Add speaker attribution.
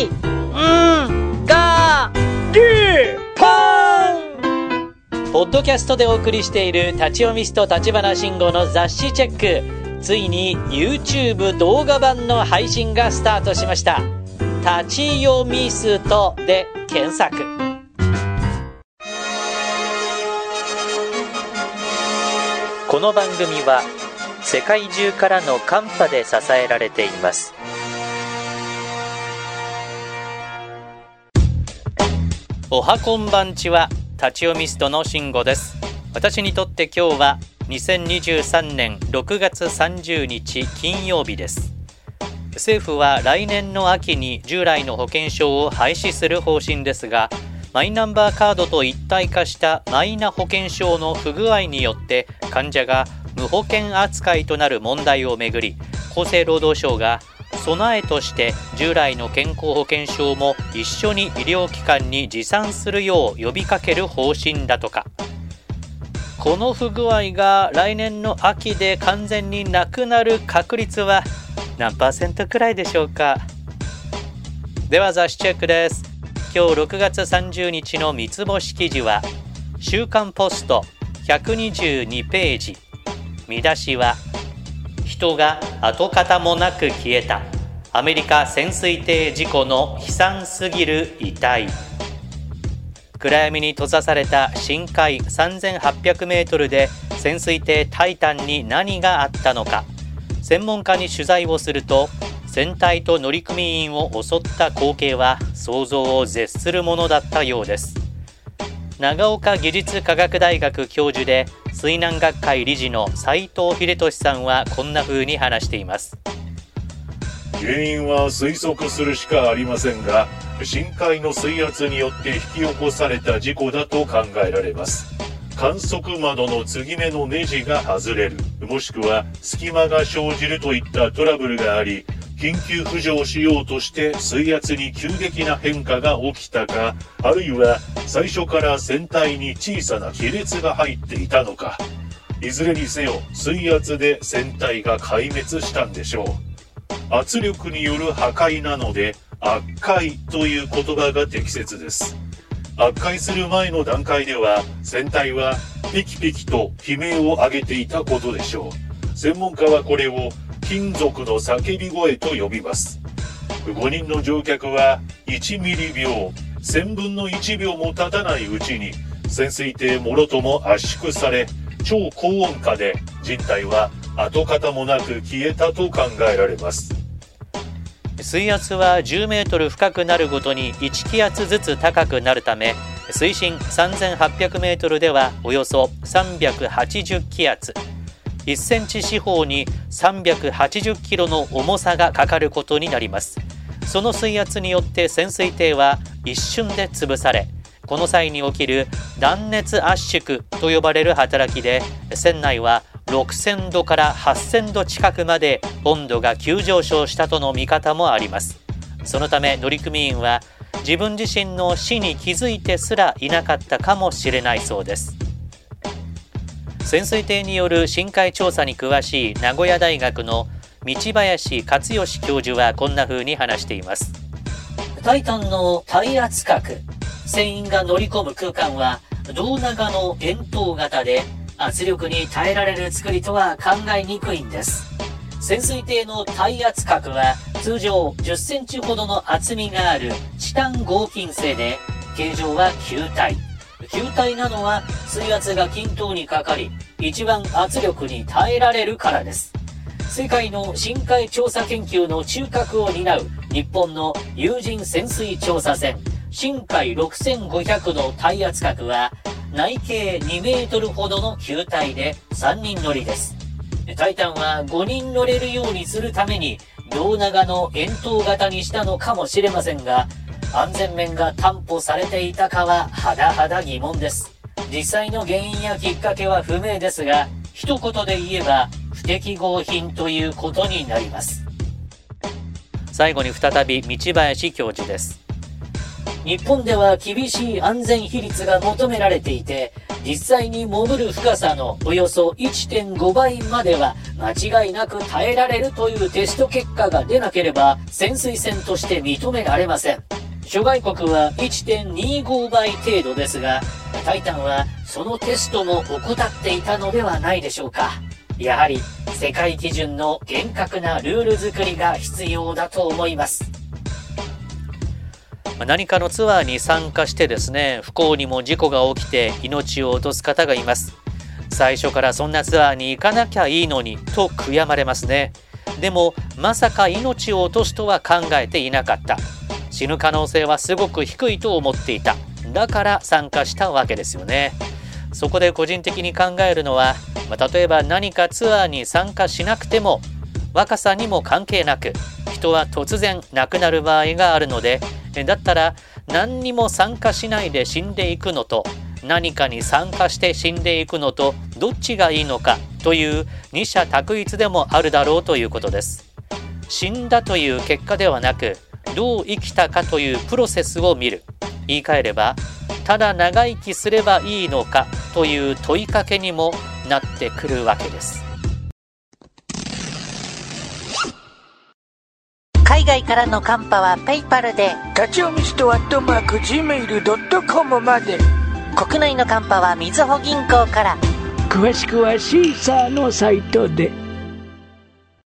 Speaker 1: い、ん、が、り、ぽんポッドキャストでお送りしている立ち読みスト立花慎吾の雑誌チェック。ついに YouTube 動画版の配信がスタートしました。立ち読みストで検索。この番組は世界中からのカンパで支えられています。おはこんばんちは立ち読みストの慎吾です。私にとって今日は2023年6月30日金曜日です。政府は来年の秋に従来の保険証を廃止する方針ですがマイナンバーカードと一体化したマイナ保険証の不具合によって患者が無保険扱いとなる問題をめぐり厚生労働省が備えとして従来の健康保険証も一緒に医療機関に持参するよう呼びかける方針だとか。この不具合が来年の秋で完全になくなる確率は何パーセントくらいでしょうか。では雑誌チェックです。今日6月30日の三つ星記事は週刊ポスト122ページ。見出しは人が跡形もなく消えた。アメリカ潜水艇事故の悲惨すぎる遺体。暗闇に閉ざされた深海3800メートルで潜水艇タイタンに何があったのか。専門家に取材をすると船体と乗組員を襲った光景は想像を絶するものだったようです。長岡技術科学大学教授で水難学会理事の斉藤秀俊さんはこんな風に話しています。
Speaker 2: 原因は推測するしかありませんが深海の水圧によって引き起こされた事故だと考えられます。観測窓の継ぎ目のネジが外れる。もしくは隙間が生じるといったトラブルがあり緊急浮上しようとして水圧に急激な変化が起きたかあるいは最初から船体に小さな亀裂が入っていたのか。いずれにせよ水圧で船体が壊滅したんでしょう。圧力による破壊なので悪解という言葉が適切です。悪解する前の段階では船体はピキピキと悲鳴を上げていたことでしょう。専門家はこれを金属の叫び声と呼びます。5人の乗客は1ミリ秒1000分の1秒も経たないうちに潜水艇もろとも圧縮され超高温下で人体は跡形もなく消えたと考えられます。
Speaker 1: 水圧は10メートル深くなるごとに1気圧ずつ高くなるため水深3800メートルではおよそ380気圧。1センチ四方に380キロの重さがかかることになります。その水圧によって潜水艇は一瞬で潰されこの際に起きる断熱圧縮と呼ばれる働きで船内は6000度から8000度近くまで温度が急上昇したとの見方もあります。そのため乗組員は自分自身の死に気づいてすらいなかったかもしれないそうです。潜水艇による深海調査に詳しい名古屋大学の道林克義教授はこんな風に話していますタイタンの耐圧角船員が乗り込む空間は胴長の円筒型で圧力に耐えられる作りとは考えにくいんです。潜水艇の耐圧角は通常10センチほどの厚みがあるチタン合金製で、形状は球体。球体なのは水圧が均等にかかり、一番圧力に耐えられるからです。世界の深海調査研究の中核を担う日本の有人潜水調査船深海6500の耐圧角は内径2メートルほどの球体で3人乗りです。タイタンは5人乗れるようにするために胴長の円筒型にしたのかもしれませんが、安全面が担保されていたかは甚だ疑問です。実際の原因やきっかけは不明ですが、一言で言えば不適合品ということになります。最後に再び道林教授です。日本では厳しい安全比率が求められていて、実際に潜る深さのおよそ1.5倍までは間違いなく耐えられるというテスト結果が出なければ潜水船として認められません。諸外国は1.25倍程度ですが、タイタンはそのテストも怠っていたのではないでしょうか。やはり世界基準の厳格なルール作りが必要だと思います。何かのツアーに参加してですね、不幸にも事故が起きて命を落とす方がいます。最初からそんなツアーに行かなきゃいいのにと悔やまれますね。でも、まさか命を落とすとは考えていなかった。死ぬ可能性はすごく低いと思っていた。だから参加したわけですよね。そこで個人的に考えるのは、まあ、例えば何かツアーに参加しなくても若さにも関係なく人は突然亡くなる場合があるのでだったら何にも参加しないで死んでいくのと何かに参加して死んでいくのとどっちがいいのかという二者択一でもあるだろうということです死んだという結果ではなくどう生きたかというプロセスを見る。言い換えればただ長生きすればいいのかという問いかけにもなってくるわけです。
Speaker 3: 海外からのカンパはペイパルで
Speaker 4: 立ち読みストアットマーク Gmail.com まで。
Speaker 3: 国内のカンパはみずほ銀行から。
Speaker 4: 詳しくはシーサーのサイトで